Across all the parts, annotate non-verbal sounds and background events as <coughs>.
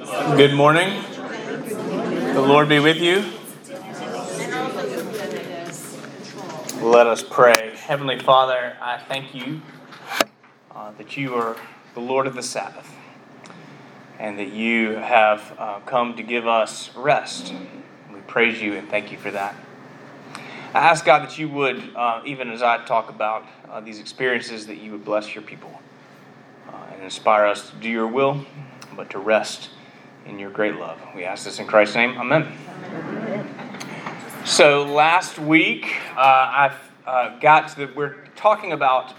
Good morning. The Lord be with you. Let us pray. Heavenly Father, I thank you uh, that you are the Lord of the Sabbath and that you have uh, come to give us rest. We praise you and thank you for that. I ask God that you would, uh, even as I talk about uh, these experiences, that you would bless your people uh, and inspire us to do your will, but to rest in your great love. We ask this in Christ's name. Amen. So last week, uh, I uh, got to the, we're talking about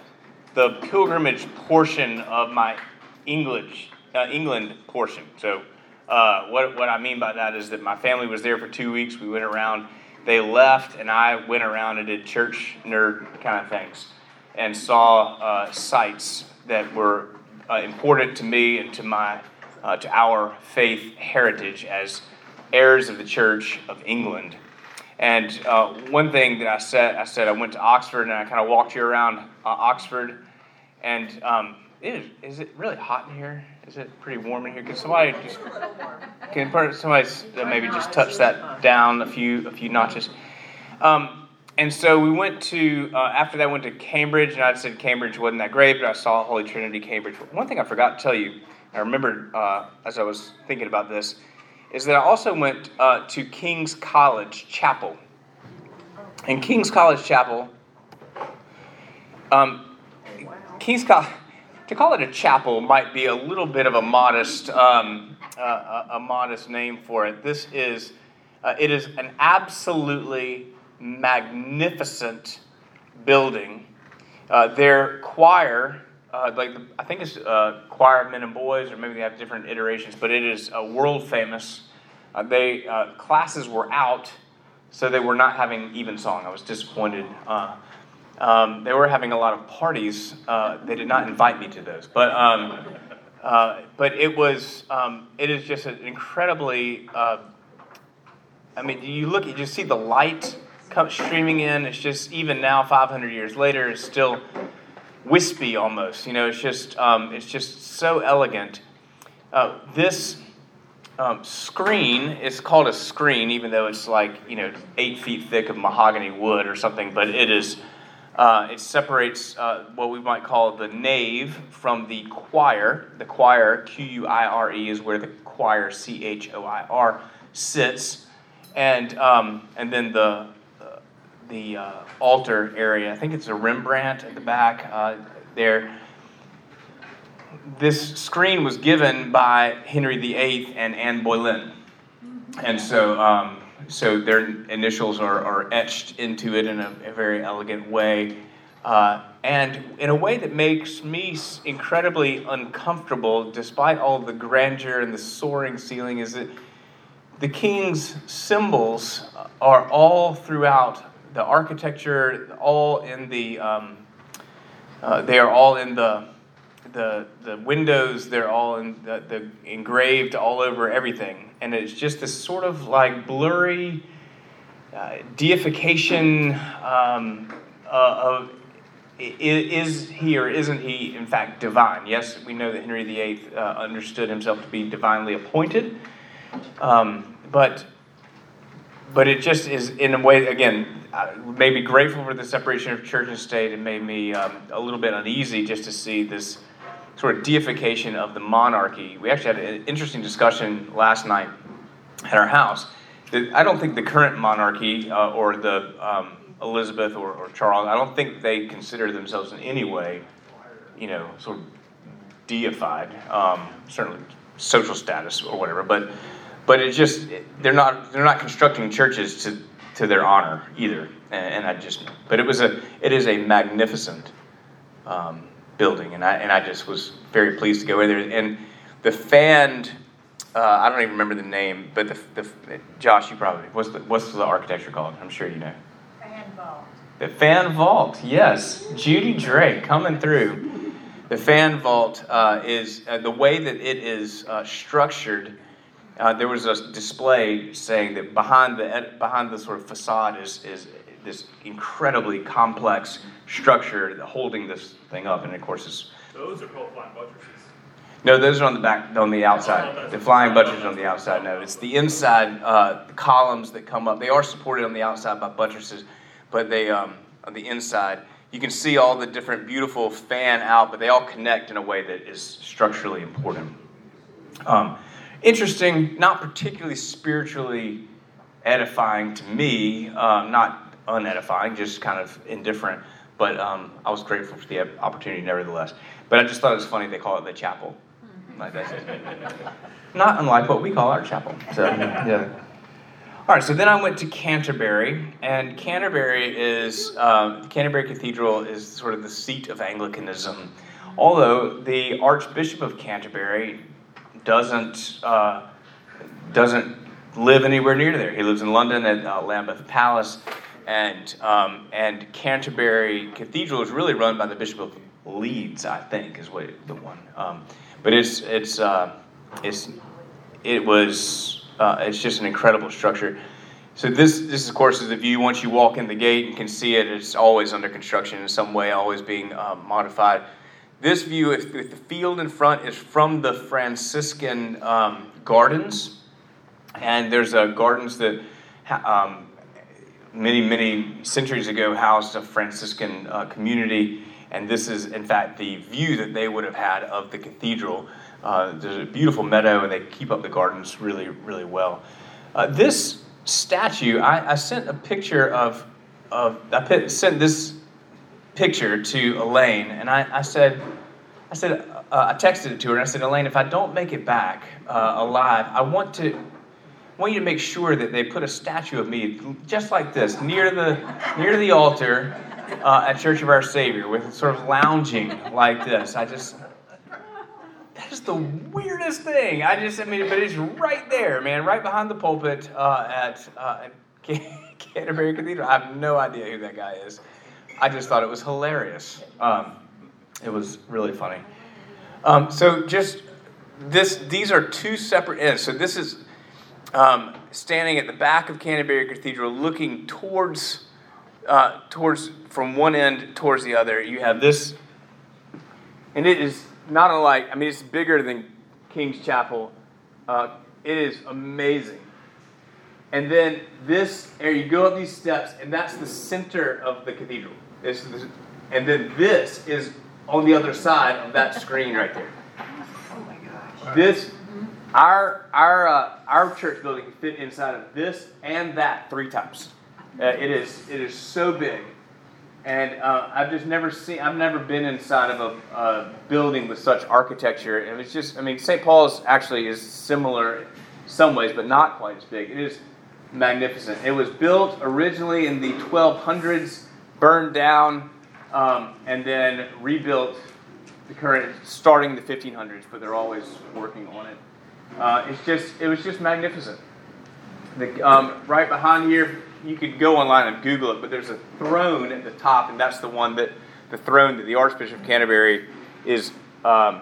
the pilgrimage portion of my English, uh, England portion. So uh, what, what I mean by that is that my family was there for two weeks. We went around, they left, and I went around and did church nerd kind of things and saw uh, sites that were uh, important to me and to my uh, to our faith heritage as heirs of the Church of England. And uh, one thing that I said, I said I went to Oxford and I kind of walked you around uh, Oxford. And um, is, is it really hot in here? Is it pretty warm in here? Can somebody just can somebody maybe just touch that down a few a few notches? Um, and so we went to uh, after that went to Cambridge, and I said Cambridge wasn't that great, but I saw Holy Trinity Cambridge. One thing I forgot to tell you I remembered uh, as I was thinking about this, is that I also went uh, to King's College Chapel. And King's College Chapel, um, King's College, to call it a chapel might be a little bit of a modest, um, uh, a, a, modest name for it. This is, uh, it is an absolutely magnificent building. Uh, their choir uh, like the, I think it's uh, choir of men and boys, or maybe they have different iterations, but it is uh, world famous. Uh, they uh, classes were out, so they were not having evensong. I was disappointed. Um, they were having a lot of parties. they did not invite me to those, but um, but it was um, it is just an incredibly. I mean, you look, you just see the light come streaming in. It's just even now, 500 years later, it's still wispy almost. You know, it's just um, it's just so elegant. Uh, this um, screen is called a screen, even though it's like you know eight feet thick of mahogany wood or something. But it is uh, it separates uh, what we might call the nave from the choir. The choir, Q U I R E, is where the choir, C H O I R, sits, and um, and then the the uh, altar area. I think it's a Rembrandt at the back uh, there. This screen was given by Henry VIII and Anne Boleyn. And so, um, so their initials are, are, etched into it in a, a very elegant way. Uh, and in a way that makes me incredibly uncomfortable, despite all the grandeur and the soaring ceiling, is that the king's symbols are all throughout the architecture, all in the, um, uh, they are all in the, the, the windows, they're all in the, the engraved all over everything. And it's just this sort of like blurry uh, deification um, uh, of is he or isn't he in fact divine? Yes, we know that Henry VIII uh, understood himself to be divinely appointed, um, but but it just is in a way again made me grateful for the separation of church and state and made me um, a little bit uneasy just to see this sort of deification of the monarchy. We actually had an interesting discussion last night at our house. I don't think the current monarchy uh, or the um, Elizabeth or, or, Charles, I don't think they consider themselves in any way, you know, sort of deified. Um, certainly social status or whatever, but but it's just they're not they're not constructing churches to to their honor either. And, and I just but it was a it is a magnificent um, building, and I and I just was very pleased to go in there. And the fanned uh, I don't even remember the name, but the, the Josh, you probably what's the what's the architecture called? I'm sure you know. Fan vault. The fan vault, yes, Judy Drake coming through. The fan vault uh, is uh, the way that it is uh, structured uh, there was a display saying that behind the behind the sort of facade is is this incredibly complex structure holding this thing up, and of course, it's those are called flying buttresses. No, those are on the back, on the outside. The flying buttresses are on the outside. No, it's the inside uh, the columns that come up. They are supported on the outside by buttresses, but they um, on the inside. You can see all the different beautiful fan out, but they all connect in a way that is structurally important. Um, interesting, not particularly spiritually edifying to me, uh, not unedifying, just kind of indifferent. But um, I was grateful for the opportunity nevertheless. But I just thought it was funny they call it the chapel. Like that's not unlike what we call our chapel. So yeah. All right, so then I went to Canterbury, and Canterbury is um, Canterbury Cathedral is sort of the seat of Anglicanism. Although the Archbishop of Canterbury doesn't uh, doesn't live anywhere near there. He lives in London at uh, Lambeth Palace, and um, and Canterbury Cathedral is really run by the Bishop of Leeds, I think, is what the one. Um, but it's it's uh, it's it was uh, it's just an incredible structure. So this this of course is the view. Once you walk in the gate, you can see it. It's always under construction in some way, always being um, modified. This view, if the field in front, is from the Franciscan um, gardens, and there's uh, gardens that um, many many centuries ago housed a Franciscan uh, community and this is, in fact, the view that they would have had of the cathedral. Uh, there's a beautiful meadow, and they keep up the gardens really, really well. Uh, this statue, I, I, sent a picture of, of I sent this picture to Elaine, and I, I said, I said, uh, I texted it to her, and I said, Elaine, if I don't make it back uh, alive, I want to, want you to make sure that they put a statue of me just like this near the near the altar uh, at Church of Our Saviour with sort of lounging like this. I just, that is the weirdest thing. I just, I mean, but it's right there, man, right behind the pulpit uh, at, uh, at <laughs> Canterbury Cathedral. I have no idea who that guy is. I just thought it was hilarious. Um, it was really funny. Um, so just this, these are two separate ends. So this is um, standing at the back of Canterbury Cathedral, looking towards uh, towards from one end towards the other. You have this, and it is not unlike. I mean, it's bigger than King's Chapel. Uh, it is amazing. And then this, and you go up these steps, and that's the center of the cathedral. This, this, and then this is on the other side of that screen right there. Oh my gosh. This, our our uh, our church building fit inside of this and that three times. Uh, it is it is so big, and uh, I've just never seen. I've never been inside of a, a building with such architecture. And it's just. I mean, St. Paul's actually is similar, in some ways, but not quite as big. It is magnificent. It was built originally in the 1200s, burned down, um, and then rebuilt. The current starting the 1500s, but they're always working on it. Uh, it's just it was just magnificent. The, um, right behind here, you could go online and Google it, but there's a throne at the top, and that's the one that the throne that the Archbishop of Canterbury is um,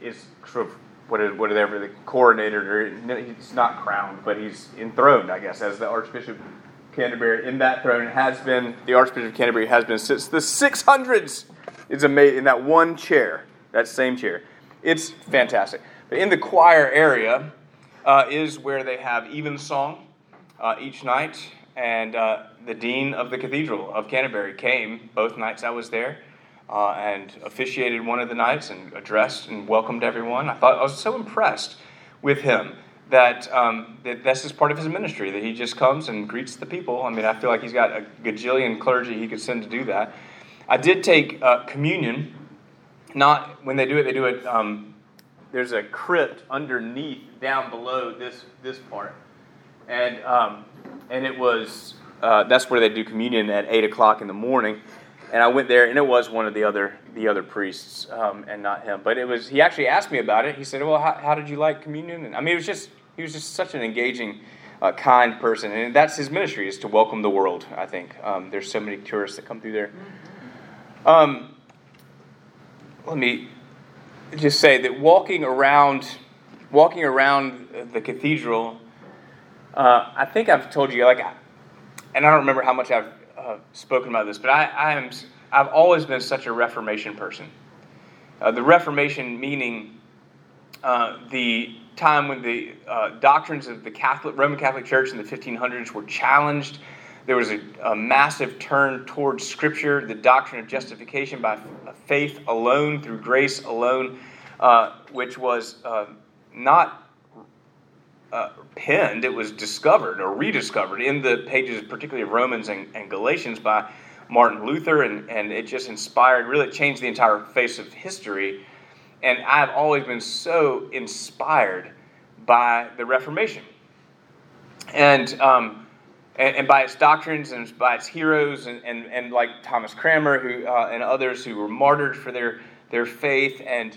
is sort of what is whatever the coronated or he's not crowned, but he's enthroned, I guess, as the Archbishop Canterbury. In that throne has been the Archbishop of Canterbury has been since the 600s. Is amazing in that one chair, that same chair. It's fantastic. But in the choir area uh, is where they have evensong uh, each night and uh, the dean of the Cathedral of Canterbury came both nights I was there uh, and officiated one of the nights and addressed and welcomed everyone. I thought I was so impressed with him that, um, that this is part of his ministry, that he just comes and greets the people. I mean, I feel like he's got a gajillion clergy he could send to do that. I did take uh, communion. Not when they do it, they do it. Um, there's a crypt underneath, down below this this part, and um, and it was uh, that's where they do communion at eight o'clock in the morning. And I went there, and it was one of the other the other priests, um, and not him. But it was he actually asked me about it. He said, "Well, how, how did you like communion?" And I mean, it was just he was just such an engaging, uh, kind person, and that's his ministry is to welcome the world. I think um, there's so many tourists that come through there. Um, let me just say that walking around, walking around the cathedral uh, I think I've told you, like, and I don't remember how much I've uh, spoken about this, but I, I am, I've always been such a Reformation person. Uh, the Reformation meaning uh, the time when the uh, doctrines of the Catholic Roman Catholic Church in the 1500s were challenged. There was a, a massive turn towards Scripture, the doctrine of justification by faith alone, through grace alone, uh, which was uh, not uh, penned, it was discovered or rediscovered in the pages, particularly of Romans and, and Galatians, by Martin Luther, and, and it just inspired, really changed the entire face of history. And I've always been so inspired by the Reformation. And, um, and, and, by its doctrines and by its heroes, and, and, and like Thomas Cranmer who, uh, and others who were martyred for their, their faith, and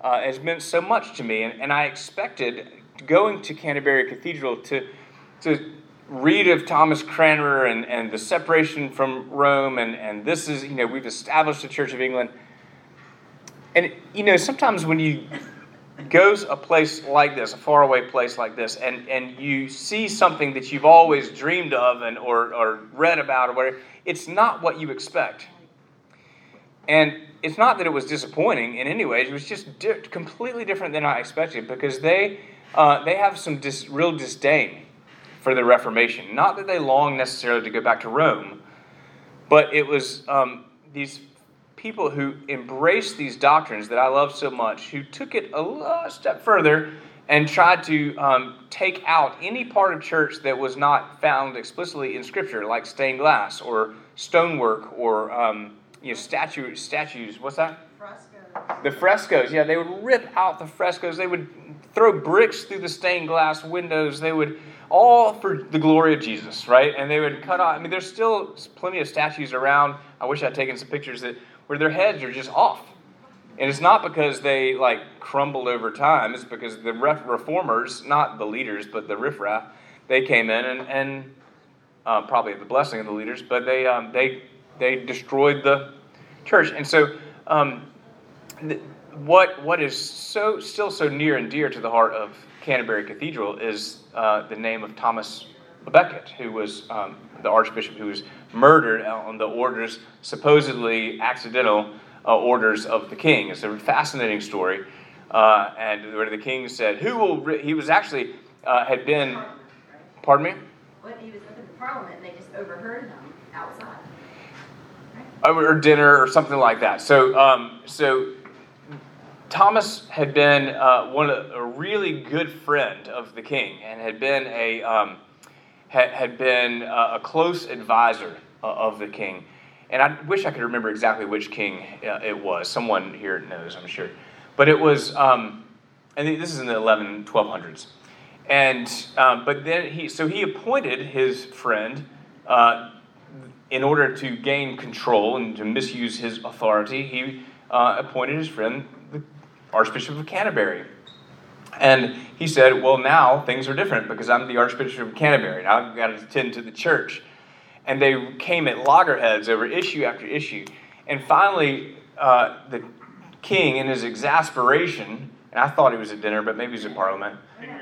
uh, has meant so much to me. And, and I expected going to Canterbury Cathedral to, to read of Thomas Cranmer and, and the separation from Rome, and, and this is, you know, we've established the Church of England. And, you know, sometimes when you go a place like this, a faraway place like this, and, and you see something that you've always dreamed of and, or, or read about or whatever, it's not what you expect. And it's not that it was disappointing in any ways, it was just di- completely different than I expected because they, uh, they have some dis- real disdain for the Reformation. Not that they long necessarily to go back to Rome, but it was um, these people who embraced these doctrines that I love so much, who took it a step further and tried to um, take out any part of church that was not found explicitly in Scripture, like stained glass or stonework or um, you know statue, statues. What's that? Frescoes. The frescoes. Yeah, they would rip out the frescoes. They would throw bricks through the stained glass windows. They would all for the glory of Jesus, right? And they would cut off. I mean, there's still plenty of statues around. I wish I'd taken some pictures that where their heads are just off. And it's not because they like crumbled over time. It's because the reformers, not the leaders, but the riffraff, they came in and, and uh, probably the blessing of the leaders, but they um, they they destroyed the church. And so, um, what what is so still so near and dear to the heart of Canterbury Cathedral is uh, the name of Thomas Becket, who was um, the archbishop who was murdered on the orders, supposedly accidental uh, orders of the king. It's a fascinating story. Uh, and where the king said, "Who will?" Re-? He was actually uh, had been. Pardon me. When he was up in the parliament, and they just overheard him outside. Right? Or dinner or something like that. So, um, so Thomas had been uh, one a really good friend of the king and had been a um, had, had been a, close advisor uh, of the king. And I wish I could remember exactly which king uh, it was. Someone here knows, I'm sure. But it was, um, and this is in the 11, 1200s. And, um, but then he, so he appointed his friend uh, in order to gain control and to misuse his authority. He uh, appointed his friend the Archbishop of Canterbury. And he said, Well, now things are different because I'm the Archbishop of Canterbury. Now I've got to attend to the church. And they came at loggerheads over issue after issue. And finally, uh, the king, in his exasperation, and I thought he was at dinner, but maybe he was at Parliament.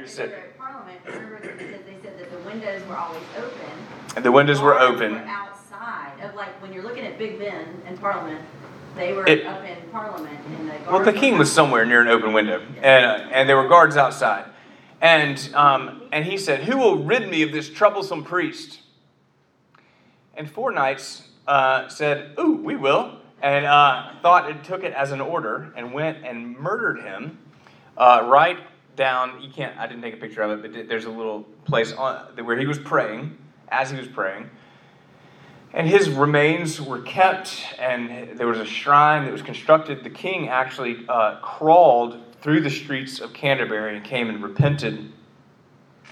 Said, Parliament, remember they said that the windows were always open. And the windows were open. Were outside of like when you're looking at Big Ben in Parliament, they were it, up in Parliament, and the well, the king was somewhere near an open window, and uh, and there were guards outside, and um, and he said, "Who will rid me of this troublesome priest?" And four knights uh, said, "Ooh, we will," and uh, thought it took it as an order, and went and murdered him uh, right down. You can't. I didn't take a picture of it, but there's a little place on, where he was praying as he was praying and his remains were kept, and there was a shrine that was constructed. The king actually uh, crawled through the streets of Canterbury and came and repented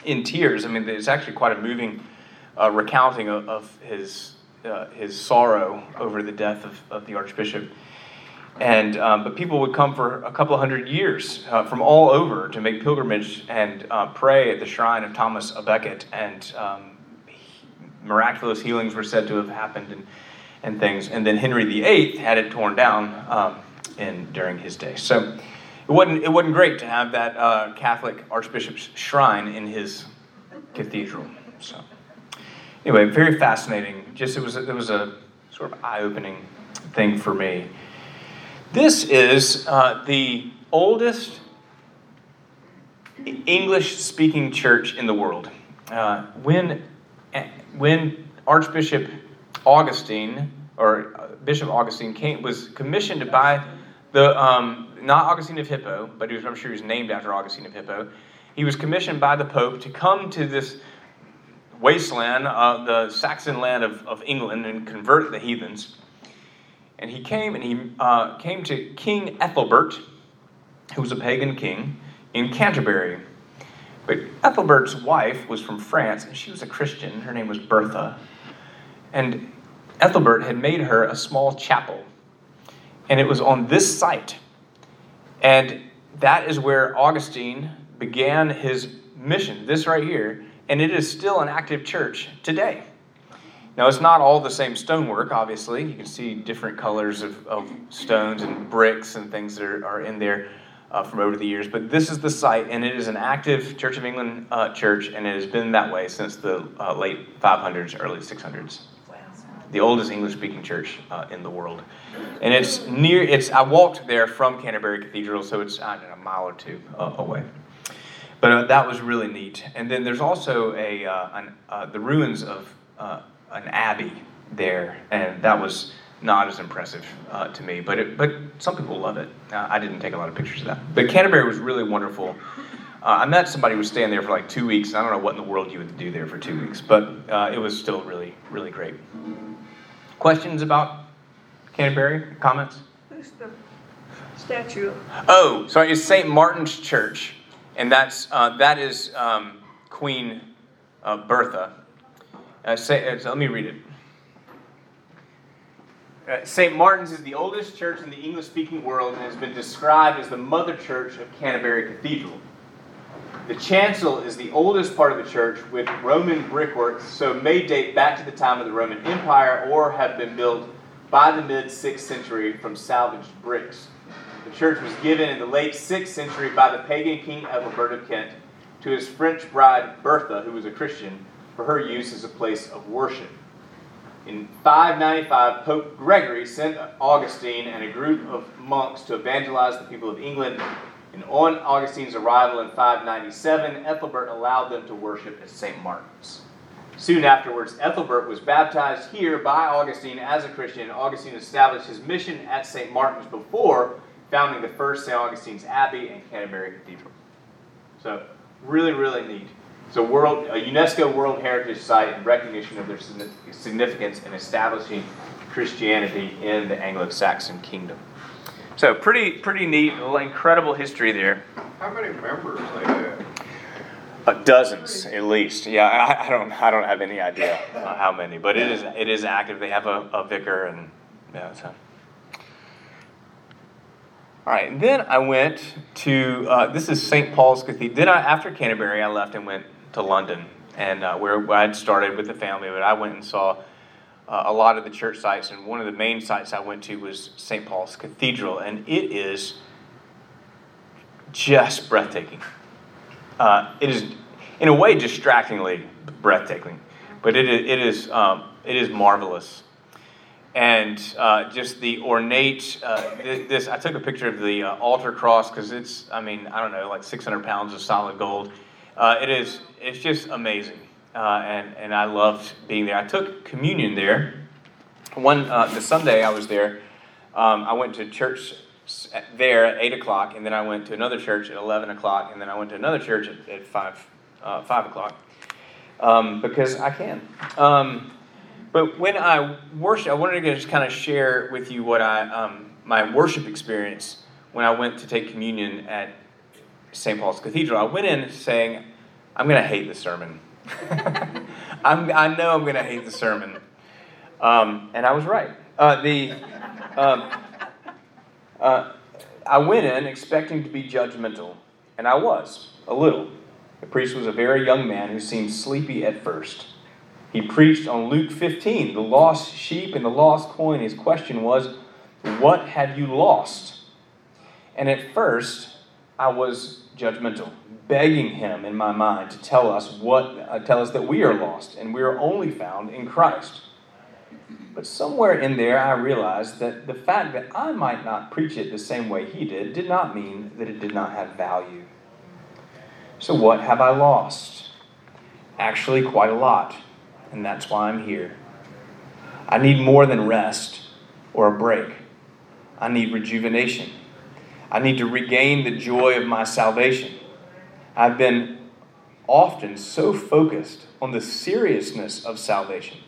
in tears. I mean, it's actually quite a moving uh, recounting of, of his, uh, his sorrow over the death of, of the archbishop. And, um, but people would come for a couple of hundred years uh, from all over to make pilgrimage and uh, pray at the shrine of Thomas à Becket. And um, miraculous healings were said to have happened and, and things. And then Henry VIII had it torn down um, in, during his day. So it wasn't, it wasn't great to have that uh, Catholic archbishop's shrine in his cathedral. So anyway, very fascinating. Just it was, it was a sort of eye-opening thing for me. This is uh, the oldest English speaking church in the world. Uh, when, when Archbishop Augustine, or uh, Bishop Augustine, came, was commissioned by the, um, not Augustine of Hippo, but was, I'm sure he was named after Augustine of Hippo. He was commissioned by the Pope to come to this wasteland, uh, the Saxon land of, of England, and convert the heathens. And he came and he uh, came to King Ethelbert, who was a pagan king, in Canterbury. But Ethelbert's wife was from France, and she was a Christian. Her name was Bertha. And Ethelbert had made her a small chapel. And it was on this site. And that is where Augustine began his mission, this right here. And it is still an active church today. Now, it's not all the same stonework, obviously. You can see different colors of, of stones and bricks and things that are, are in there uh, from over the years. But this is the site, and it is an active Church of England uh, church, and it has been that way since the uh, late 500s, early 600s. The oldest English speaking church uh, in the world. And it's near, it's, I walked there from Canterbury Cathedral, so it's know, a mile or two uh, away. But uh, that was really neat. And then there's also a, an, the ruins of an abbey there, and that was not as impressive uh, to me. But it, but some people love it. Uh, I didn't take a lot of pictures of that. But Canterbury was really wonderful. Uh, I met somebody who was staying there for like two weeks. I don't know what in the world you would do there for two weeks, but uh, it was still really really great. Questions about Canterbury? Comments? Who's the statue? Oh, sorry, it's St. Martin's Church, and that's uh, that is um, Queen uh, Bertha. say, let me read it. Uh, St. Martin's is the oldest church in the English speaking world and has been described as the mother church of Canterbury Cathedral. The chancel is the oldest part of the church with Roman brickwork, so may date back to the time of the Roman Empire or have been built by the mid 6th century from salvaged bricks. The church was given in the late 6th century by the pagan king Ethelbert of Kent to his French bride Bertha, who was a Christian, for her use as a place of worship. In 595, Pope Gregory sent Augustine and a group of monks to evangelize the people of England. And on Augustine's arrival in 597, Ethelbert allowed them to worship at St. Martin's. Soon afterwards, Ethelbert was baptized here by Augustine as a Christian. Augustine established his mission at St. Martin's before founding the first St. Augustine's Abbey and Canterbury Cathedral. So, really, really neat. It's a, world, a UNESCO World Heritage Site in recognition of their significance in establishing Christianity in the Anglo-Saxon kingdom. So pretty, pretty neat, incredible history there. How many members they have? Uh, dozens, at least. Yeah, I, I, don't, I don't have any idea how many, but it is, it is active. They have a, a vicar, and yeah. So. All right, and then I went to uh, this is St. Paul's Cathedral. Then I, after Canterbury, I left and went to London, and uh, where I'd started with the family, but I went and saw uh, a lot of the church sites, and one of the main sites I went to was St. Paul's Cathedral, and it is just breathtaking. Uh, it is, in a way, distractingly breathtaking, but it is, it is, um, it is marvelous. And uh, just the ornate, uh, this, I took a picture of the uh, altar cross because it's, I mean, I don't know, like 600 pounds of solid gold uh, it is it's just amazing, uh, and and I loved being there. I took communion there. One uh, the Sunday I was there, um, I went to church there at eight o'clock, and then I went to another church at eleven o'clock, and then I went to another church at, at five uh, five o'clock um, because I can. Um, but when I worship, I wanted to just kind of share with you what I um, my worship experience when I went to take communion at St. Paul's Cathedral, I went in saying, I'm going to hate the sermon. <laughs> i know I'm going to hate the sermon. Um, and I was right. Uh, the, um, uh, I went in expecting to be judgmental, and I was, a little. The priest was a very young man who seemed sleepy at first. He preached on Luke 15, the lost sheep and the lost coin. His question was, What have you lost? And at first, I was judgmental, begging him in my mind to tell us what uh, tell us that we are lost and we are only found in Christ. But somewhere in there I realized that the fact that I might not preach it the same way he did did not mean that it did not have value. So, what have I lost? Actually, quite a lot, and that's why I'm here. I need more than rest or a break. I need rejuvenation. I need to regain the joy of my salvation. I've been often so focused on the seriousness of salvation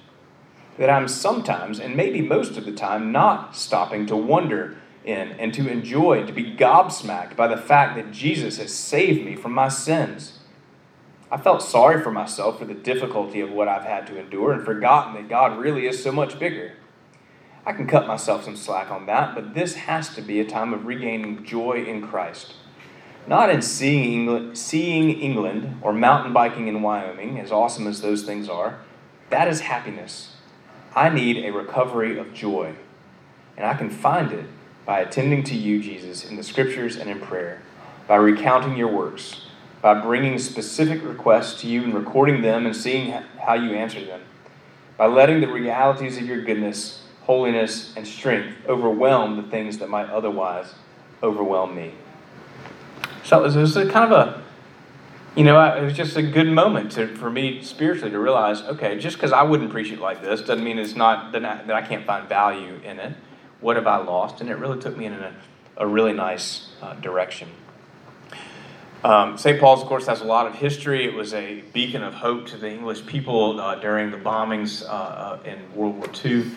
that I'm sometimes, and maybe most of the time, not stopping to wonder in and to enjoy, to be gobsmacked by the fact that Jesus has saved me from my sins. I felt sorry for myself for the difficulty of what I've had to endure and forgotten that God really is so much bigger. I can cut myself some slack on that, but this has to be a time of regaining joy in Christ. Not in seeing England, seeing England or mountain biking in Wyoming, as awesome as those things are. That is happiness. I need a recovery of joy, and I can find it by attending to you, Jesus, in the scriptures and in prayer, by recounting your works, by bringing specific requests to you and recording them and seeing how you answer them, by letting the realities of your goodness, holiness, and strength overwhelm the things that might otherwise overwhelm me. So it was, it was kind of a, you know, it was just a good moment to, for me spiritually to realize, okay, just because I wouldn't preach it like this doesn't mean it's not that I, that I can't find value in it. What have I lost? And it really took me in a, a really nice uh, direction. Um, St. Paul's, of course, has a lot of history. It was a beacon of hope to the English people uh, during the bombings uh, uh in World War II.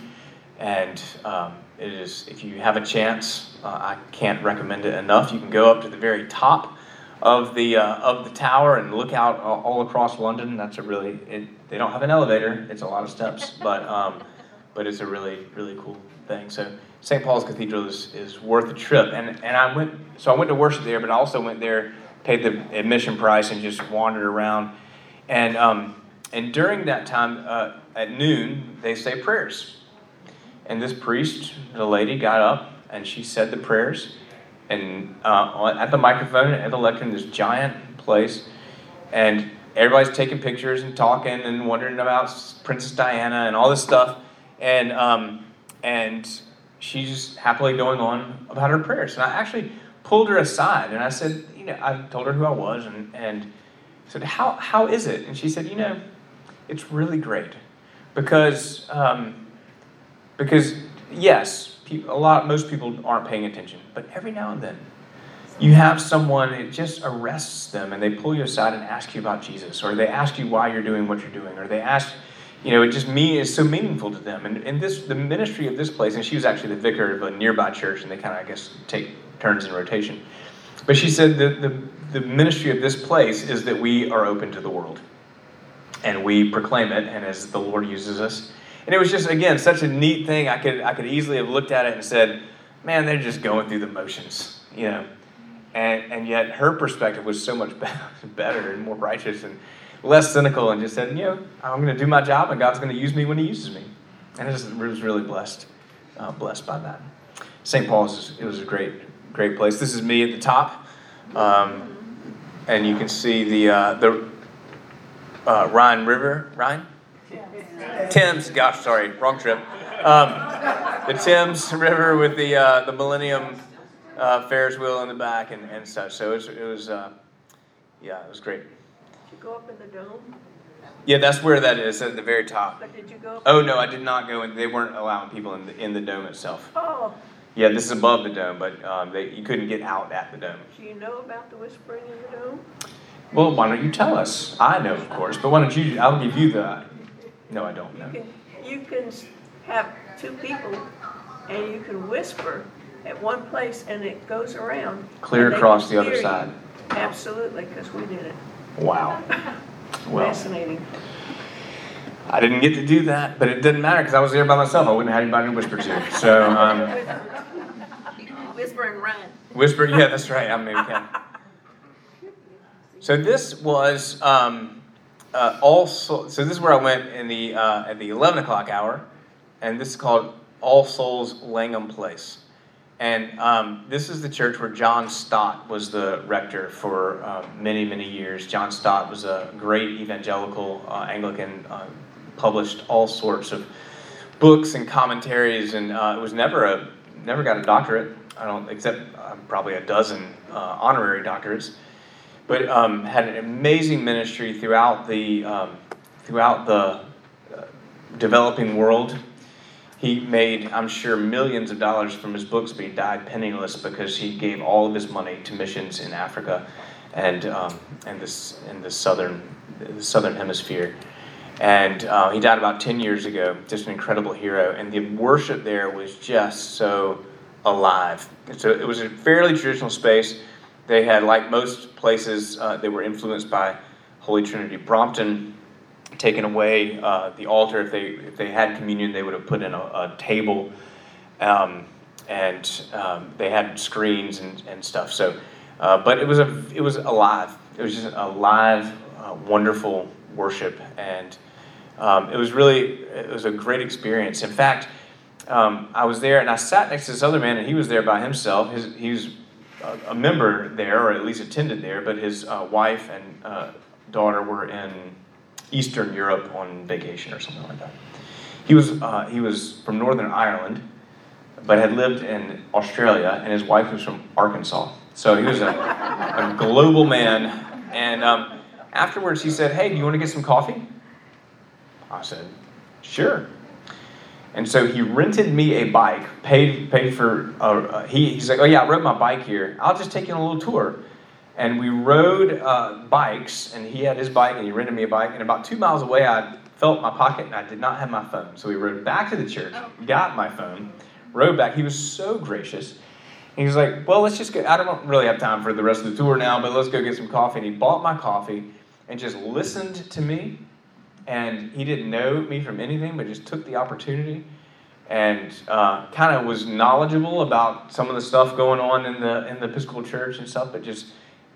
And um, it is, if you have a chance, uh, I can't recommend it enough. You can go up to the very top of the uh, of the tower and look out all across London. That's a really it, they don't have an elevator. It's a lot of steps, <laughs> but um, but it's a really really cool thing. So St. Paul's Cathedral is, is worth a trip. And and I went so I went to worship there, but I also went there paid the admission price and just wandered around. And, um, and during that time, uh, at noon, they say prayers. And this priest, the lady, got up and she said the prayers. And uh, at the microphone at the lectern, this giant place. And everybody's taking pictures and talking and wondering about Princess Diana and all this stuff. And, um, and she's just happily going on about her prayers. And I actually pulled her aside and I said, you know, I told her who I was and, and said, how, how is it? And she said, you know, it's really great because, um, because yes, a lot, most people aren't paying attention, but every now and then you have someone, it just arrests them and they pull you aside and ask you about Jesus, or they ask you why you're doing what you're doing, or they ask, you know, it just me is so meaningful to them. And, and this, the ministry of this place, and she was actually the vicar of a nearby church, and they kind of, I guess, take turns in rotation. But she said that the, the ministry of this place is that we are open to the world and we proclaim it, and as the Lord uses us. And it was just, again, such a neat thing. I could, I could easily have looked at it and said, man, they're just going through the motions, you know. And, and yet her perspective was so much <laughs> better and more righteous and less cynical and just said, you know, I'm going to do my job and God's going to use me when He uses me. And I just was really blessed, uh, blessed by that. St. Paul's, it was a great, great place. This is me at the top. Um, and you can see the, uh, the uh, Rhine River. Rhine? Thames. Gosh, sorry, wrong trip. Um, the Thames <laughs> River with the, uh, the Millennium uh, Ferris wheel in the back and, and such. So it was, it was uh, yeah, it was great. Did you go up in the dome? Yeah, that's where that is at the very top. But did you go? Oh no, I did not go in. They weren't allowing people in the in the dome itself. Oh, Yeah, this is above the dome, but um, they, you couldn't get out at the dome. do you know about the whispering in the dome? Well, why don't you tell us? I know, of course, but why don't you? I'll give you the. No, I don't know. You can, you can have two people and you can whisper at one place and it goes around. Clear across the other hear you. side. Absolutely, because we did it. Wow. <laughs> Well, Fascinating. I didn't get to do that, but it didn't matter because I was there by myself. I wouldn't have anybody to whisper to. So, um, <laughs> Whisper and run. whisper. Yeah, that's right. I maybe can. So this was um, uh, all. So, so this is where I went in the uh, at the eleven o'clock hour, and this is called All Souls Langham Place. And um, this is the church where John Stott was the rector for uh, many, many years. John Stott was a great evangelical uh, Anglican, uh, published all sorts of books and commentaries, and uh, was never a never got a doctorate. I don't, except uh, probably a dozen honorary doctorates. But um, had an amazing ministry throughout the um, throughout the uh, developing world. He made, I'm sure, millions of dollars from his books, but he died penniless because he gave all of his money to missions in Africa and um, and this in the southern the southern hemisphere. And uh, he died about 10 years ago, just an incredible hero. And the worship there was just so alive. So it was a fairly traditional space. They had, like most places, uh, they were influenced by Holy Trinity Brompton, taken away uh, the altar. If they, if they had communion, they would have put in a, a table. Um, and um, they had screens and, and stuff. So, uh, but it was a it was alive. It was just a live, uh, wonderful worship, and um, it was really it was a great experience. In fact, um, I was there and I sat next to this other man, and he was there by himself. His, he was a, member there, or at least attended there, but his uh, wife and uh, daughter were in Eastern Europe on vacation or something like that. He was uh, he was from Northern Ireland, but had lived in Australia, and his wife was from Arkansas. So he was a, a global man. And um, afterwards, he said, "Hey, do you want to get some coffee?" I said, "Sure." And so he rented me a bike, paid paid for. Uh, uh, he, he's like, "Oh yeah, I rode my bike here. I'll just take you on a little tour." And we rode uh, bikes, and he had his bike, and he rented me a bike. And about two miles away, I felt my pocket, and I did not have my phone. So we rode back to the church, got my phone, rode back. He was so gracious. And he was like, "Well, let's just get. I don't really have time for the rest of the tour now, but let's go get some coffee." And he bought my coffee and just listened to me and he didn't know me from anything, but just took the opportunity and uh, kind of was knowledgeable about some of the stuff going on in the in the Episcopal Church and stuff, but just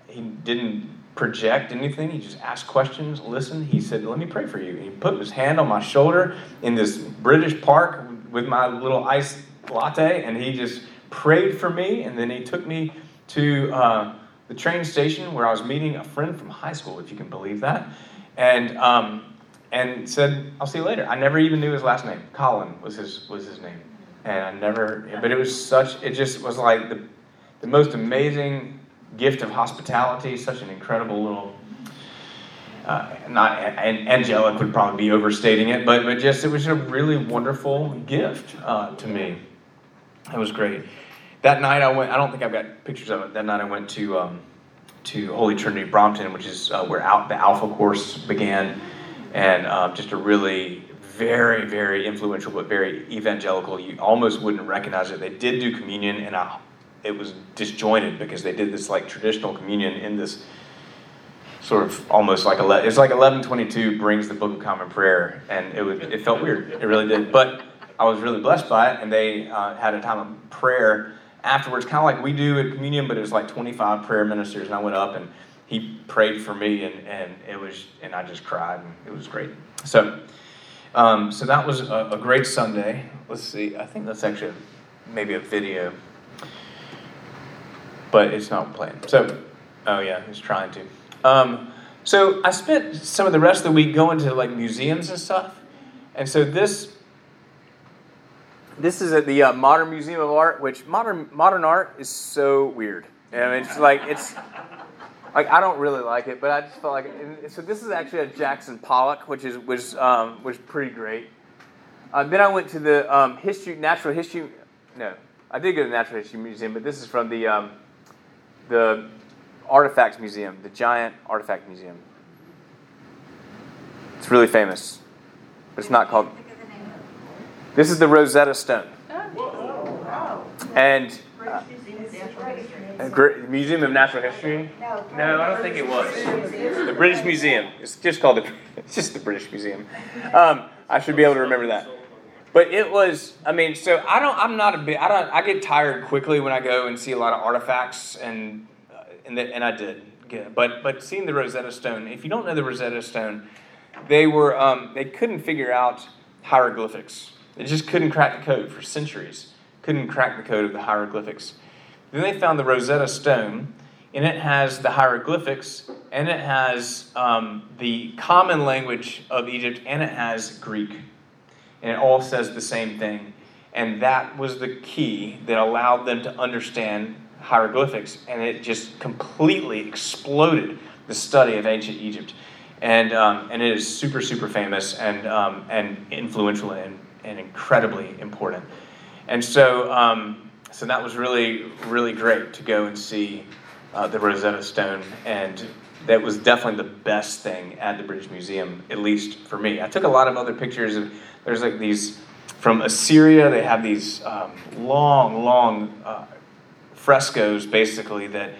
he didn't project anything. He just asked questions, listened. He said, "Let me pray for you." he put his hand on my shoulder in this British park with my little iced latte, and he just prayed for me. And then he took me to uh, the train station where I was meeting a friend from high school, if you can believe that. And um, and said, "I'll see you later." I never even knew his last name. Colin was his was his name, and I never. But it was such. It just was like the the most amazing gift of hospitality. Such an incredible little. Uh, not and angelic would probably be overstating it, but but just it was a really wonderful gift uh, to me. It was great. That night I went. I don't think I've got pictures of it. That night I went to um, to Holy Trinity Brompton, which is uh, where out the Alpha course began and um, just a really very, very influential, but very evangelical. You almost wouldn't recognize it. They did do communion, and I, it was disjointed because they did this like traditional communion in this sort of almost like ele- it's like eleven twenty two brings the Book of Common Prayer, and it would it felt weird. It really did, but I was really blessed by it, and they uh, had a time of prayer afterwards, kind of like we do at communion, but it was like twenty five prayer ministers, and I went up and he prayed for me, and, and it was, and I just cried, and it was great. So, um, so that was a, a, great Sunday. Let's see, I think that's actually maybe a video, but it's not playing. So, oh yeah, he's trying to. Um, so I spent some of the rest of the week going to like museums and stuff, and so this. This is at the uh, Modern Museum of Art, which modern modern art is so weird. I mean, it's like it's like I don't really like it, but I just felt like. It. So this is actually a Jackson Pollock, which is was um, was pretty great. Uh, then I went to the um, history, natural history. No, I did go to the Natural History Museum, but this is from the um, the Artifacts Museum, the giant Artifact Museum. It's really famous, but it's not called. This is the Rosetta Stone, and. Uh, Museum of Natural History? No, I don't think it was. The British Museum. It's just called the. <laughs> It's just the British Museum. Um, I should be able to remember that. But it was. I mean, so I don't. I'm not a big. I don't. I get tired quickly when I go and see a lot of artifacts, and uh, and, the, and I did. Get, but but seeing the Rosetta Stone. If you don't know the Rosetta Stone, they were. Um, they couldn't figure out hieroglyphics. They just couldn't crack the code for centuries. Couldn't crack the code of the hieroglyphics. Then they found the Rosetta Stone, and it has the hieroglyphics, and it has um, the common language of Egypt, and it has Greek. And it all says the same thing. And that was the key that allowed them to understand hieroglyphics, and it just completely exploded the study of ancient Egypt. And, um, and it is super, super famous and, um, and influential and, and incredibly important. And so, um, so that was really, really great to go and see uh, the Rosetta Stone. And that was definitely the best thing at the British Museum, at least for me. I took a lot of other pictures of, there's like these, from Assyria, they have these um, long, long uh, frescoes basically that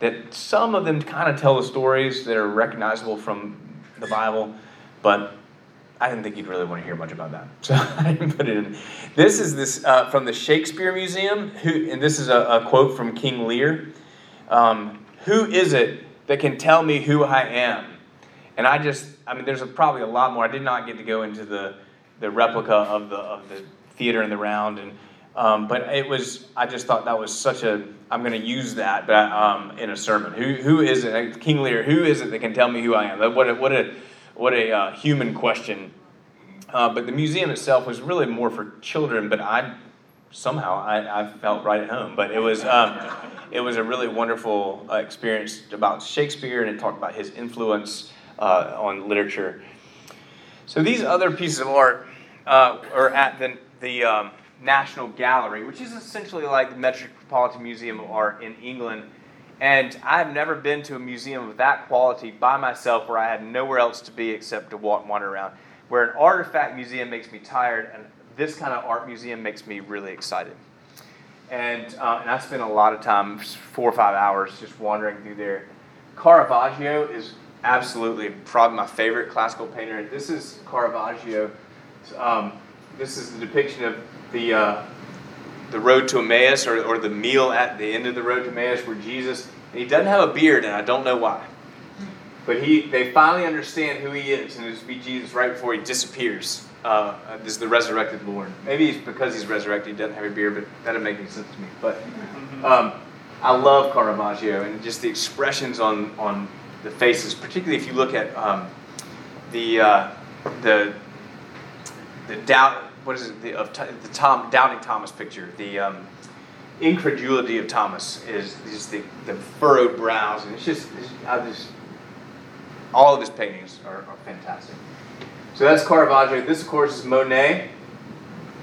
that some of them kind of tell the stories that are recognizable from the Bible, but I didn't think you'd really want to hear much about that, <laughs> so I didn't put it in. This is this uh, from the Shakespeare Museum, who, and this is a, a quote from King Lear. Um, who is it that can tell me who I am? And I just, I mean, there's a, probably a lot more. I did not get to go into the the replica of the of the theater in the round and um, but it was, I just thought that was such a, I'm going to use that but, um, in a sermon. Who, who is it, King Lear, who is it that can tell me who I am? What a, what a, what a uh, human question. Uh, but the museum itself was really more for children, but I, somehow, I, I felt right at home. But it was, um, it was a really wonderful uh, experience about Shakespeare, and it talked about his influence uh, on literature. So these other pieces of art uh, are at the, the um, National Gallery, which is essentially like the Metropolitan Museum of Art in England. And I've never been to a museum of that quality by myself where I had nowhere else to be except to walk and wander around. Where an artifact museum makes me tired, and this kind of art museum makes me really excited. And, uh, and I spent a lot of time, four or five hours, just wandering through there. Caravaggio is absolutely probably my favorite classical painter. This is Caravaggio. Um, this is the depiction of the, uh, the road to Emmaus or, or the meal at the end of the road to Emmaus where Jesus, and he doesn't have a beard, and I don't know why. But he, they finally understand who he is, and it's be Jesus right before he disappears. Uh, this is the resurrected Lord. Maybe it's because he's resurrected, he doesn't have a beard, but that doesn't make any sense to me. But um, I love Caravaggio and just the expressions on, on the faces, particularly if you look at um, the, uh, the, the doubt what is it the, of the Tom doubting Thomas picture the um, incredulity of Thomas is just the, the furrowed brows and it's just it's, I just all of his paintings are, are, fantastic. So that's Caravaggio. This of course is Monet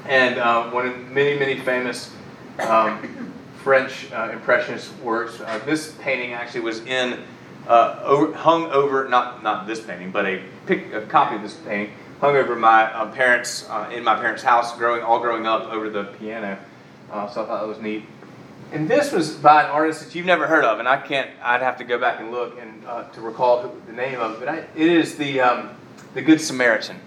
and uh, one of many many famous um, <coughs> French uh, impressionist works. Uh, this painting actually was in uh, over, hung over not not this painting but a, pic, a copy of this painting hung over my uh, parents uh, in my parents' house, growing all growing up over the piano. Uh, so I thought that was neat. And this was by an artist that you've never heard of, and I can't. I'd have to go back and look and uh, to recall who, the name of it. But I, it is the um, the Good Samaritan.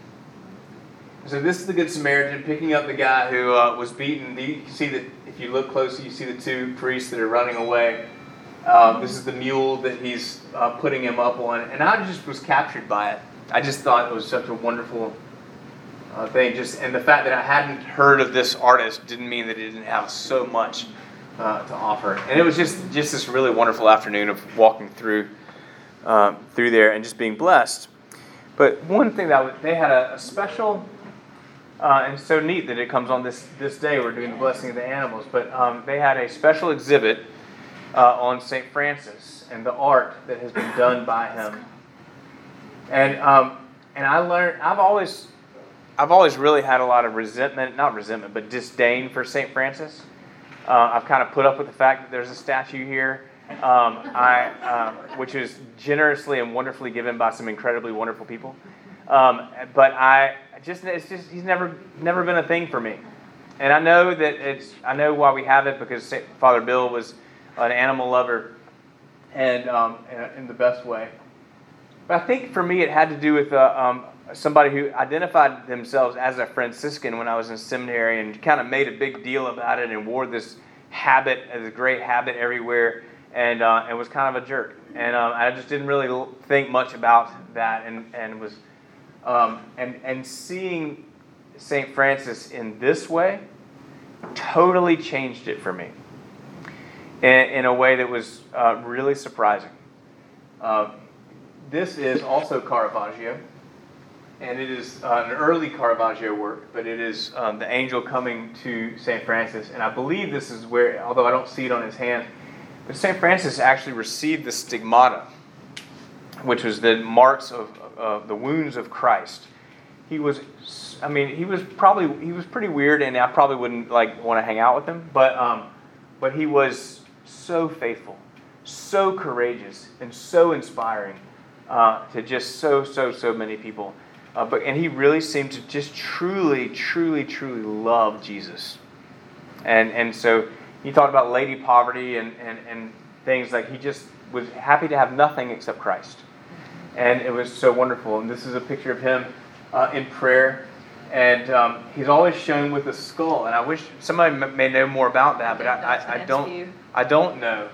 So this is the Good Samaritan picking up the guy who uh, was beaten. You can see that if you look closely, you see the two priests that are running away. Uh, this is the mule that he's putting him up on, and I just was captured by it. I just thought it was such a wonderful uh, thing. Just and the fact that I hadn't heard of this artist didn't mean that he didn't have so much uh, to offer. And it was just just this really wonderful afternoon of walking through um, through there and just being blessed. But one thing that they had a, a special. Uh, and so neat that it comes on this, this day. We're doing the blessing of the animals, but um, they had a special exhibit uh, on St. Francis and the art that has been done by him and um, and I learned I've always I've always really had a lot of resentment, not resentment, but disdain for St. Francis. Uh, I've kind of put up with the fact that there's a statue here, um, I, um, which is generously and wonderfully given by some incredibly wonderful people. Um, but I just it's just he's never never been a thing for me, and I know that it's I know why we have it because Father Bill was an animal lover, and um, in the best way. But I think for me, it had to do with uh, um, somebody who identified themselves as a Franciscan when I was in seminary and kind of made a big deal about it and wore this habit this great habit everywhere and, uh, and was kind of a jerk. And um, I just didn't really think much about that and, and was um, and, and seeing St. Francis in this way totally changed it for me in, in a way that was uh, really surprising. Uh, this is also Caravaggio, and it is uh, an early Caravaggio work, but it is um, the angel coming to St. Francis. And I believe this is where, although I don't see it on his hand, But St. Francis actually received the stigmata, which was the marks of, of the wounds of Christ. He was, I mean, he was probably he was pretty weird, and I probably wouldn't like want to hang out with him. But um, but he was so faithful, so courageous, and so inspiring uh, to just so so so many people. Uh, but and he really seemed to just truly, truly, truly love Jesus. And and so he talked about lady poverty and, and, and things like he just was happy to have nothing except Christ. And it was so wonderful. And this is a picture of him uh, in prayer. And um, he's always shown with a skull. And I wish somebody m- may know more about that, but I, I, I don't. I don't know.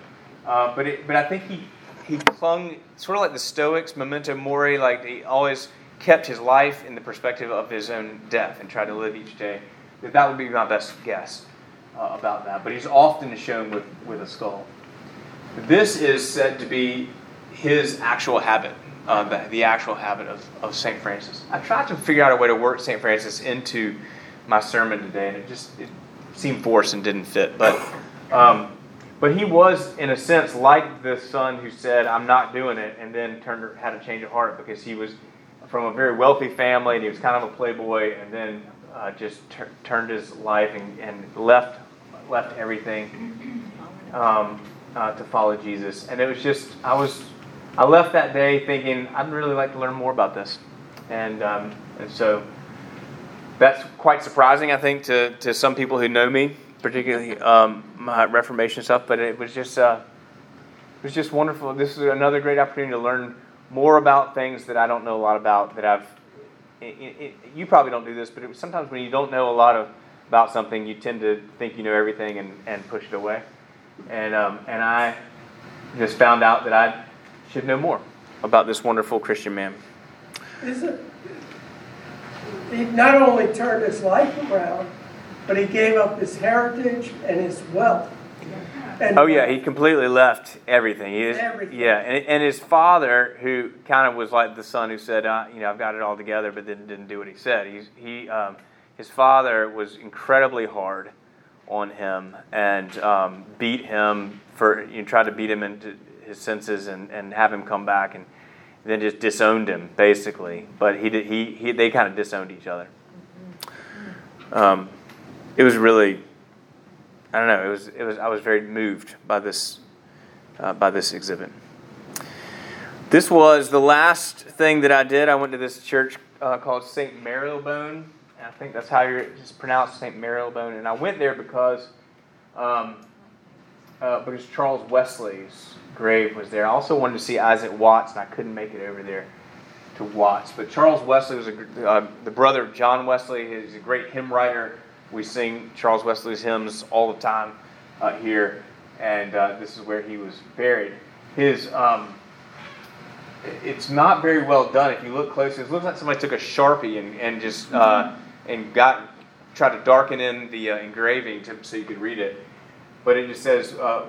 Uh, but it, but I think he he clung sort of like the Stoics, memento mori. Like he always kept his life in the perspective of his own death and tried to live each day. That that would be my best guess uh, about that. But he's often shown with with a skull. This is said to be his actual habit uh, the, the, actual habit of, of St. Francis. I tried to figure out a way to work St. Francis into my sermon today, and it just it seemed forced and didn't fit. But, um, but he was, in a sense, like the son who said, I'm not doing it, and then turned, had a change of heart because he was from a very wealthy family and he was kind of a playboy, and then uh, just turned his life and, and left, left everything um, uh, to follow Jesus. And it was just, I was I left that day thinking I'd really like to learn more about this, and um, and so that's quite surprising, I think, to, to some people who know me, particularly um, my Reformation stuff. But it was just uh, it was just wonderful. This is another great opportunity to learn more about things that I don't know a lot about. That I've it, it, you probably don't do this, but it, sometimes when you don't know a lot of about something, you tend to think you know everything and, and push it away. And um, and I just found out that I should know more about this wonderful Christian man. Isn't, he not only turned his life around, but he gave up his heritage and his wealth. And oh yeah, he completely left everything. He is, everything. Yeah, and, and his father, who kind of was like the son who said, uh, you know, I've got it all together, but then didn't do what he said. He's, he, um, his father was incredibly hard on him and um, beat him for, you know, tried to beat him into his senses and, and have him come back and then just disowned him basically. But he did, he, he they kind of disowned each other. Um, it was really I don't know. It was it was I was very moved by this uh, by this exhibit. This was the last thing that I did. I went to this church uh, called Saint Marylebone. I think that's how it's pronounced Saint Marylebone. And I went there because um, uh, because Charles Wesley's grave was there. I also wanted to see Isaac Watts, and I couldn't make it over there to Watts. But Charles Wesley was a, uh, the brother of John Wesley. He's a great hymn writer. We sing Charles Wesley's hymns all the time uh, here, and uh, this is where he was buried. His um, it's not very well done. If you look closely, it looks like somebody took a sharpie and, and just uh, and got tried to darken in the uh, engraving to, so you could read it. But it just says uh,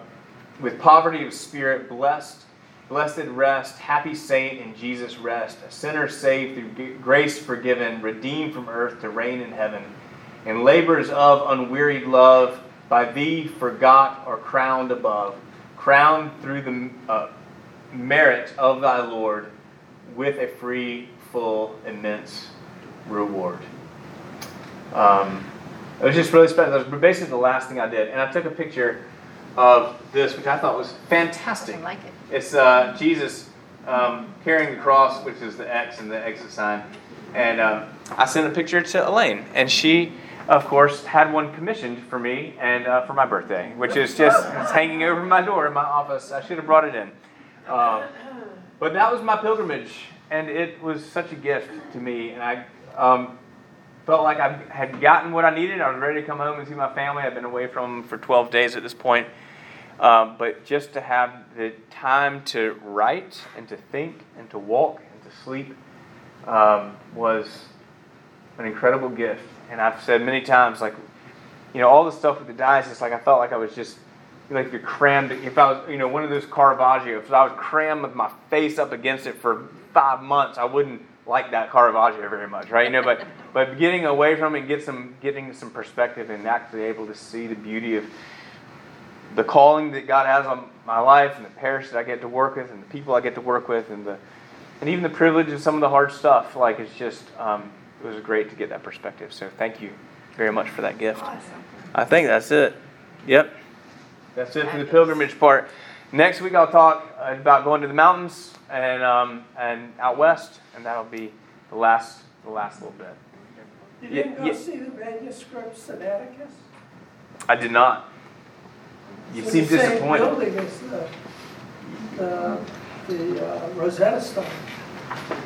with poverty of spirit, blessed, blessed rest, happy saint in Jesus rest, a sinner saved through grace forgiven, redeemed from earth to reign in heaven, in labors of unwearied love, by thee forgot or crowned above, crowned through the uh, merit of thy Lord, with a free, full, immense reward. Um, it was just really special. That was basically the last thing I did, and I took a picture of this, which I thought was fantastic. I like it. It's uh, Jesus um, carrying the cross, which is the X and the exit sign. And uh, I sent a picture to Elaine, and she, of course, had one commissioned for me and uh, for my birthday, which is just <laughs> it's hanging over my door in my office. I should have brought it in. Uh, but that was my pilgrimage, and it was such a gift to me. And I um, felt like I had gotten what I needed. I was ready to come home and see my family. I've been away from them for 12 days at this point. Um, but just to have the time to write and to think and to walk and to sleep um, was an incredible gift. And I've said many times, like, you know, all the stuff with the diocese, like I felt like I was just like if you're crammed, if I was, you know, one of those Caravaggio, if I was crammed with my face up against it for five months, I wouldn't like that Caravaggio very much, right? You know, but <laughs> but getting away from it, and get some getting some perspective, and actually able to see the beauty of the calling that God has on my life and the parish that I get to work with and the people I get to work with and the and even the privilege of some of the hard stuff. Like it's just um, it was great to get that perspective. So thank you very much for that gift. I think that's it. Yep. That's it for the pilgrimage part. Next week I'll talk about going to the mountains and um, and out west, and that'll be the last the last little bit. You Yeah, didn't go yeah. see the manuscript Sinaiticus? I did not. You It's seem disappointed. building the, the, the uh, Rosetta Stone.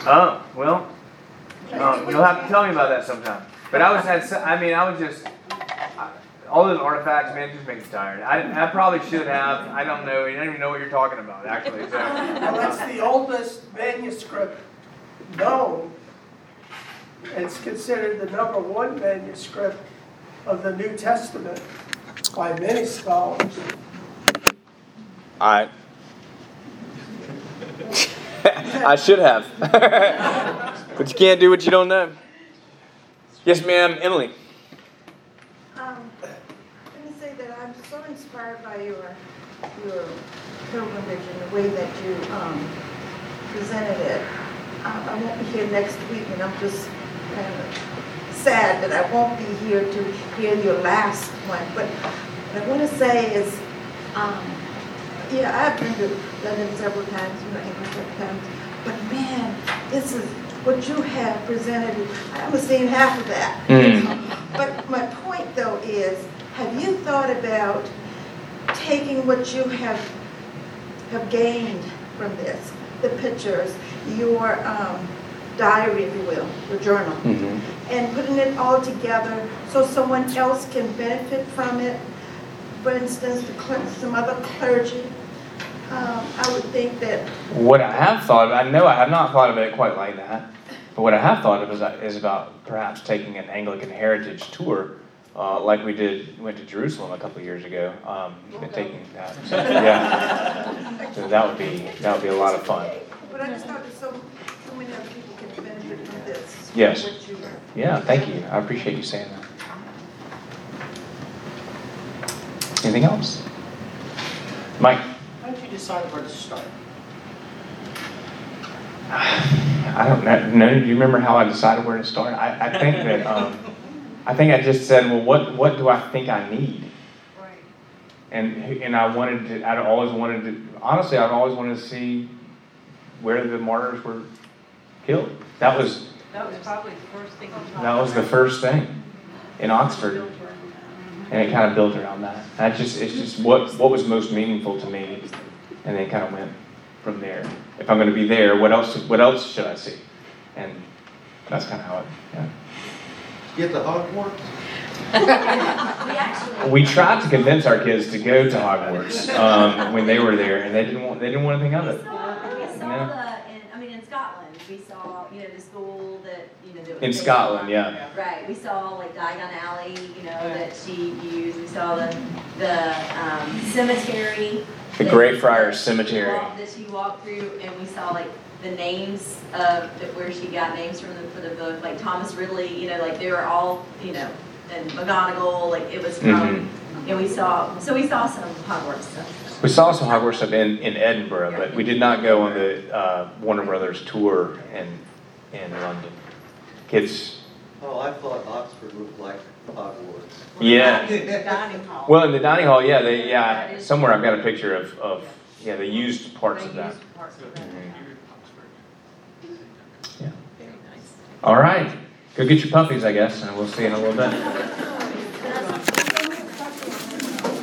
Oh well, um, you'll have to tell me about that sometime. But I was had I mean I was just I- all those artifacts, man, just makes me tired. I, I probably should have. I don't know. I don't even know what you're talking about actually. So. Well, that's the oldest manuscript known. It's considered the number one manuscript of the New Testament by many scholars. I <laughs> I should have. <laughs> but you can't do what you don't know. Yes, ma'am, Emily. Um, let me say that I'm so inspired by your, your pilgrimage and the way that you, um, presented it. I, I won't be here next week and I'm just kind of sad that I won't be here to hear your last one. But what I want to say is, um, yeah, I've been to London several times, you know, England several times. But man, this is, what you have presented, I haven't seen half of that. But my point though is, have you thought about taking what you have, have gained from this, the pictures, your um, diary, if you will, your journal, and putting it all together so someone else can benefit from it? For instance, the cler- some other clergy, um, I would think that What I have thought of, I know I have not thought of it quite like that, but what I have thought of is, is about perhaps taking an Anglican heritage tour, uh, like we did, went to Jerusalem a couple of years ago, um, and taking that. So, yeah. So that would be, that would be a lot of fun. But I just thought that so, so many other people can benefit from this. Yes. You Yeah, thank you. I appreciate you saying that. Anything else? Mike? How did you decide where to start? I don't know. No, do you remember how I decided where to start? I, I think that um, I think I just said, well, what what do I think I need? Right. And and I wanted to. I'd always wanted to. Honestly, I've always wanted to see where the martyrs were killed. That was That was probably the first thing that was the first thing in Oxford, and it kind of built around that. That just it's just what what was most meaningful to me, and then kind of went from there. If I'm going to be there, what else what else should I see? And that's kind of how it. Yeah. Get the Hogwarts? <laughs> We actually. We tried to convince our kids to go to Hogwarts um, when they were there, and they didn't want they didn't want anything of We it. saw, we saw Yeah. the, in, I mean, in Scotland, we saw, you know, the school that, you know, that. In Scotland, yeah. Right, we saw like Diagon Alley, you know, that she used, we saw the, the, um, cemetery. The that- Greyfriars that she Cemetery. walked- That she walked through, and we saw like the names of, that where she got names from the, for the book, like Thomas Ridley, you know, like they were all, you know, and McGonagall, like it was from, and we saw, so we saw some Hogwarts stuff. We saw some Hogwarts stuff in, in Edinburgh, but we did not go on the uh, Warner Brothers tour in in London. Kids, Oh, I thought Oxford looked like Hogwarts. yeah. Dining. Well, in the dining hall, yeah, they yeah. Somewhere I've got a picture of, of yeah, they used parts They of that. used parts of that. Yeah. All right, go get your puppies, I guess, and we'll see you in a little bit. <laughs>